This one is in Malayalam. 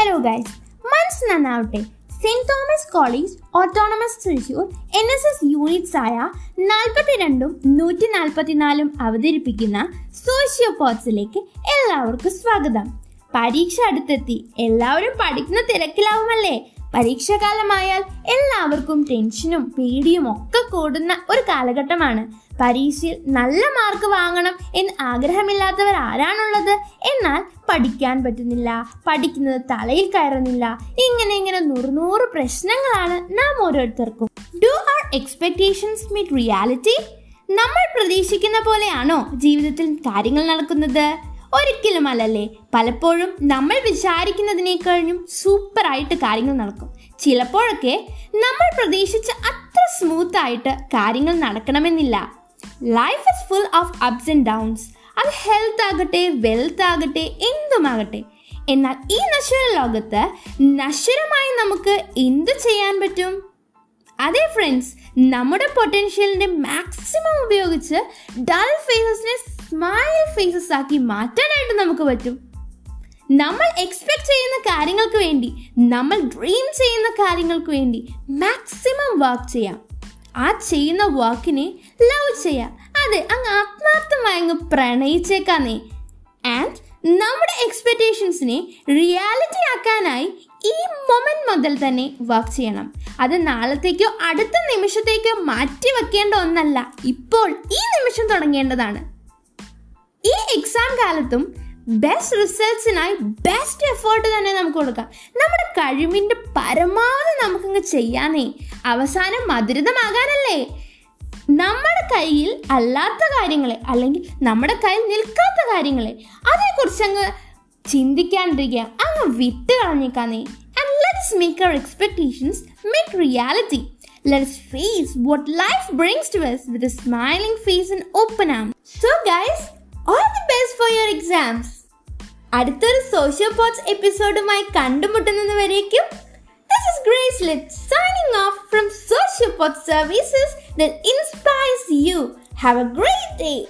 Hello guys മനസ്സിലാവട്ടെ saint Thomas college autonomous Thrissur N S S units ആയ നാൽപ്പത്തിരണ്ടും നൂറ്റി നാൽപ്പത്തിനാലും അവതരിപ്പിക്കുന്ന സോഷ്യോ പോട്സിലേക്ക് എല്ലാവർക്കും സ്വാഗതം. പരീക്ഷ അടുത്തെത്തി. എല്ലാവരും പഠിക്കുന്ന തിരക്കിലാവുമല്ലേ? പരീക്ഷാകാലമായാൽ എല്ലാവർക്കും ടെൻഷനും പേടിയും ഒക്കെ കൂടുന്ന ഒരു കാലഘട്ടമാണ്. പരീക്ഷയിൽ നല്ല മാർക്ക് വാങ്ങണം എന്ന് ആഗ്രഹമില്ലാത്തവർ ആരാണുള്ളത്? എന്നാൽ പഠിക്കാൻ പറ്റുന്നില്ല പഠിക്കുന്നത് തലയിൽ കയറുന്നില്ല ഇങ്ങനെ ഇങ്ങനെ നൂറുനൂറ് പ്രശ്നങ്ങളാണ് നാം ഓരോരുത്തർക്കും. Do our expectations meet reality നമ്മൾ പ്രതീക്ഷിക്കുന്ന പോലെയാണോ ജീവിതത്തിൽ കാര്യങ്ങൾ നടക്കുന്നത്? ഒരിക്കലും അല്ലല്ലേ പലപ്പോഴും നമ്മൾ വിചാരിക്കുന്നതിനേക്കഴിഞ്ഞും സൂപ്പറായിട്ട് കാര്യങ്ങൾ നടക്കും. ചിലപ്പോഴൊക്കെ നമ്മൾ പ്രതീക്ഷിച്ച അത്ര സ്മൂത്തായിട്ട് കാര്യങ്ങൾ നടക്കണമെന്നില്ല. Life is full of ups and downs അത് ഹെൽത്ത് ആകട്ടെ വെൽത്ത് ആകട്ടെ എന്തുമാകട്ടെ. എന്നാൽ ഈ നശ്വര ലോകത്ത് നശ്വരമായി നമുക്ക് എന്ത് ചെയ്യാൻ പറ്റും? അതെ ഫ്രണ്ട്സ് നമ്മുടെ പൊട്ടൻഷ്യലിന്റെ മാക്സിമം ഉപയോഗിച്ച് ഡൾ ഫേസസിനെ സ്മൈൽ ഫേസസ് ആക്കി മാറ്റാനായിട്ട് നമുക്ക് പറ്റും. നമ്മൾ എക്സ്പെക്ട് ചെയ്യുന്ന കാര്യങ്ങൾക്ക് വേണ്ടി നമ്മൾ ഡ്രീം ചെയ്യുന്ന കാര്യങ്ങൾക്ക് വേണ്ടി മാക്സിമം വർക്ക് ചെയ്യാം. ആ ചെയ്യുന്ന വർക്കിനെ ലവ് ചെയ്യാം. അതെ അങ്ങ് ആത്മാർത്ഥമായി അങ്ങ് പ്രണയിച്ചേക്കാന്നേ. ആൻഡ് നമ്മുടെ എക്സ്പെക്ടേഷൻസിനെ റിയാലിറ്റി ആക്കാനായി ഈ മൊമെന്റ് മുതൽ തന്നെ വർക്ക് ചെയ്യണം. അത് നാളത്തേക്കോ അടുത്ത നിമിഷത്തേക്കോ മാറ്റി വെക്കേണ്ട ഒന്നല്ല. ഇപ്പോൾ ഈ നിമിഷം തുടങ്ങേണ്ടതാണ്. ഈ എക്സാം കാലത്തും ബെസ്റ്റ് റിസൾട്ട്സിനായി ബെസ്റ്റ് എഫേർട്ട് തന്നെ നമുക്ക് കൊടുക്കാം. നമ്മുടെ കഴിവിന്റെ പരമാവധി നമുക്കങ്ങ് ചെയ്യാനേ അവസാനം മധുരിതമാകാനല്ലേ? നമ്മുടെ കയ്യിൽ അല്ലാത്ത കാര്യങ്ങളെ അല്ലെങ്കിൽ നമ്മുടെ കയ്യിൽ നിൽക്കാത്ത കാര്യങ്ങളെ അതേക്കുറിച്ച് അങ്ങ് ചിന്തിക്കാണ്ടിരിക്കുക അങ്ങ് വിട്ട് കളഞ്ഞേക്കാന്നേ and let's make our expectations make reality let's face what life brings to us with a smiling face and open arms. So guys, all the best for your exams. അടുത്തൊരു സോഷ്യോ പോട്സ് എപ്പിസോഡുമായി കണ്ടുമുട്ടുന്നത് വരേക്കും This is Grace Lit signing off from Sociopod Services that inspires you. Have a great day.